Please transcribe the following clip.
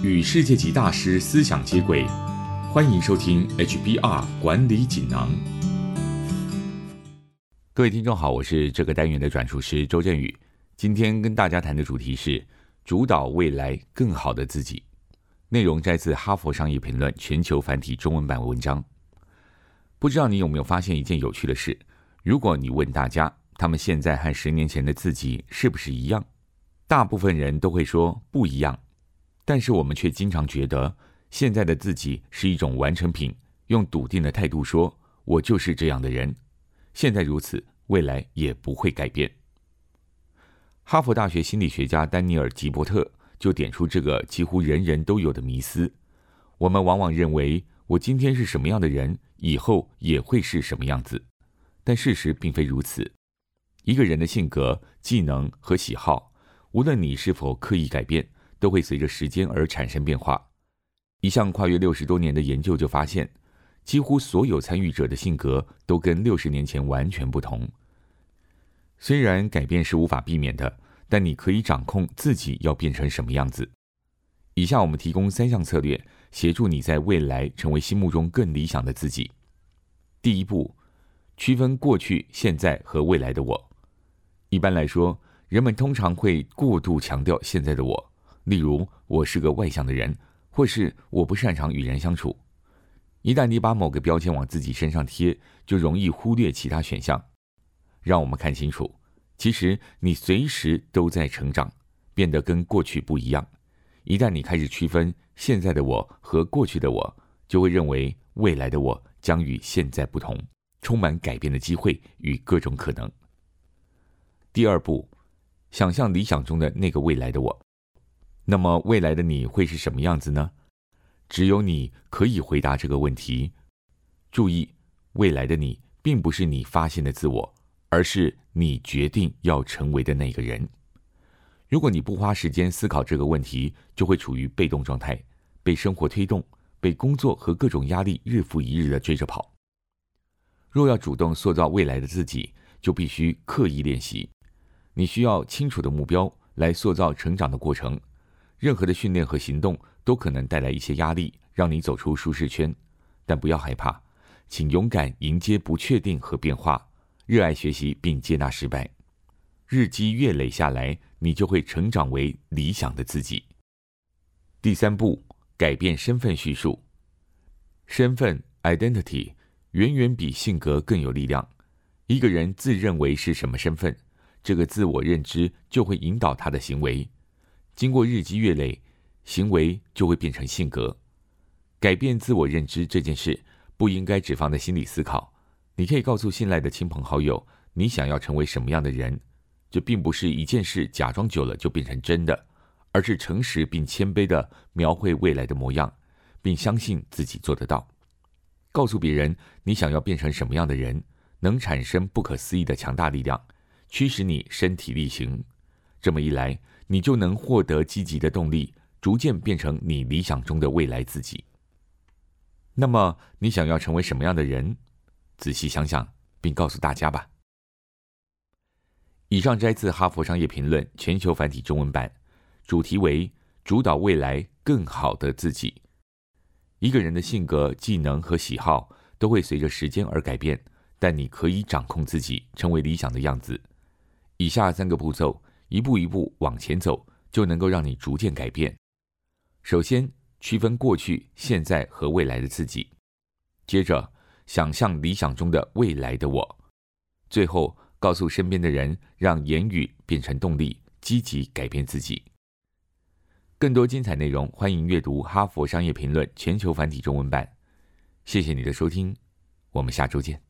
与世界级大师思想接轨，欢迎收听 HBR 管理锦囊。各位听众好，我是这个单元的转述师周振宇。今天跟大家谈的主题是主导未来更好的自己。内容摘自《哈佛商业评论》全球繁体中文版文章。不知道你有没有发现一件有趣的事？如果你问大家，他们现在和十年前的自己是不是一样？大部分人都会说不一样。但是我们却经常觉得，现在的自己是一种完成品，用笃定的态度说：“我就是这样的人，现在如此，未来也不会改变。”哈佛大学心理学家丹尼尔·吉伯特就点出这个几乎人人都有的迷思：我们往往认为，我今天是什么样的人，以后也会是什么样子。但事实并非如此。一个人的性格、技能和喜好，无论你是否刻意改变。都会随着时间而产生变化。一项跨越六十多年的研究就发现，几乎所有参与者的性格都跟六十年前完全不同。虽然改变是无法避免的，但你可以掌控自己要变成什么样子。以下我们提供三项策略，协助你在未来成为心目中更理想的自己。第一步，区分过去、现在和未来的我。一般来说，人们通常会过度强调现在的我。例如，我是个外向的人，或是我不擅长与人相处。一旦你把某个标签往自己身上贴，就容易忽略其他选项。让我们看清楚，其实你随时都在成长，变得跟过去不一样。一旦你开始区分现在的我和过去的我，就会认为未来的我将与现在不同，充满改变的机会与各种可能。第二步，想象理想中的那个未来的我。那么未来的你会是什么样子呢？只有你可以回答这个问题。注意，未来的你并不是你发现的自我，而是你决定要成为的那个人。如果你不花时间思考这个问题，就会处于被动状态，被生活推动，被工作和各种压力日复一日的追着跑。若要主动塑造未来的自己，就必须刻意练习。你需要清楚的目标来塑造成长的过程。任何的训练和行动都可能带来一些压力，让你走出舒适圈，但不要害怕，请勇敢迎接不确定和变化，热爱学习并接纳失败，日积月累下来，你就会成长为理想的自己。第三步，改变身份叙述，身份 （identity） 远远比性格更有力量。一个人自认为是什么身份，这个自我认知就会引导他的行为。经过日积月累，行为就会变成性格。改变自我认知这件事，不应该只放在心里思考。你可以告诉信赖的亲朋好友，你想要成为什么样的人。这并不是一件事假装久了就变成真的，而是诚实并谦卑的描绘未来的模样，并相信自己做得到。告诉别人你想要变成什么样的人，能产生不可思议的强大力量，驱使你身体力行。这么一来，你就能获得积极的动力，逐渐变成你理想中的未来自己。那么，你想要成为什么样的人？仔细想想，并告诉大家吧。以上摘自《哈佛商业评论》全球繁体中文版，主题为“主导未来更好的自己”。一个人的性格、技能和喜好都会随着时间而改变，但你可以掌控自己，成为理想的样子。以下三个步骤。一步一步往前走，就能够让你逐渐改变。首先，区分过去、现在和未来的自己；接着，想象理想中的未来的我；最后，告诉身边的人，让言语变成动力，积极改变自己。更多精彩内容，欢迎阅读《哈佛商业评论》全球繁体中文版。谢谢你的收听，我们下周见。